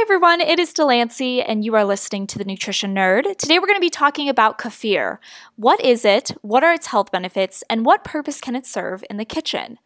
Hi everyone, it is Delancey, and you are listening to the Nutrition Nerd. Today we're going to be talking about kefir. What is it? What are its health benefits? And what purpose can it serve in the kitchen?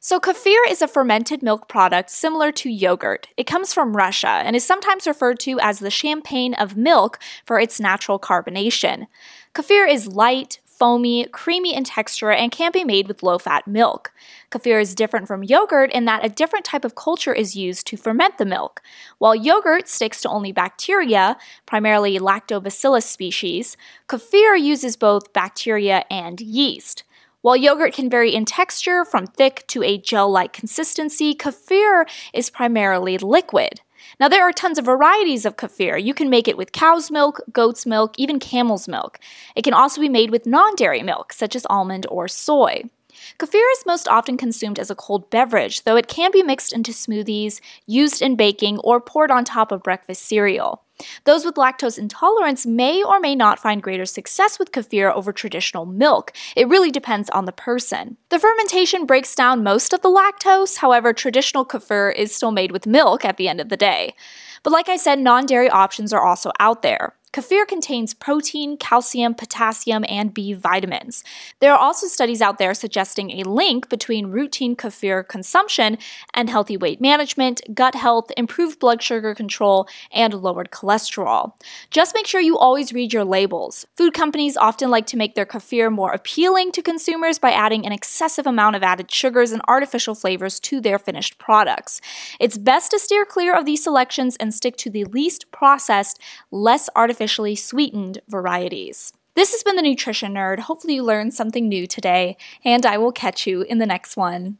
So, kefir is a fermented milk product similar to yogurt. It comes from Russia and is sometimes referred to as the champagne of milk for its natural carbonation. Kefir is light, foamy, creamy in texture, and can be made with low fat milk. Kefir is different from yogurt in that a different type of culture is used to ferment the milk. While yogurt sticks to only bacteria, primarily lactobacillus species, kefir uses both bacteria and yeast. While yogurt can vary in texture from thick to a gel like consistency, kefir is primarily liquid. Now, there are tons of varieties of kefir. You can make it with cow's milk, goat's milk, even camel's milk. It can also be made with non dairy milk, such as almond or soy. Kefir is most often consumed as a cold beverage, though it can be mixed into smoothies, used in baking, or poured on top of breakfast cereal. Those with lactose intolerance may or may not find greater success with kefir over traditional milk. It really depends on the person. The fermentation breaks down most of the lactose, however, traditional kefir is still made with milk at the end of the day. But like I said, non dairy options are also out there. Kefir contains protein, calcium, potassium, and B vitamins. There are also studies out there suggesting a link between routine kefir consumption and healthy weight management, gut health, improved blood sugar control, and lowered cholesterol. Just make sure you always read your labels. Food companies often like to make their kefir more appealing to consumers by adding an excessive amount of added sugars and artificial flavors to their finished products. It's best to steer clear of these selections and stick to the least processed, less artificial artificially sweetened varieties. This has been the Nutrition Nerd. Hopefully, you learned something new today, and I will catch you in the next one.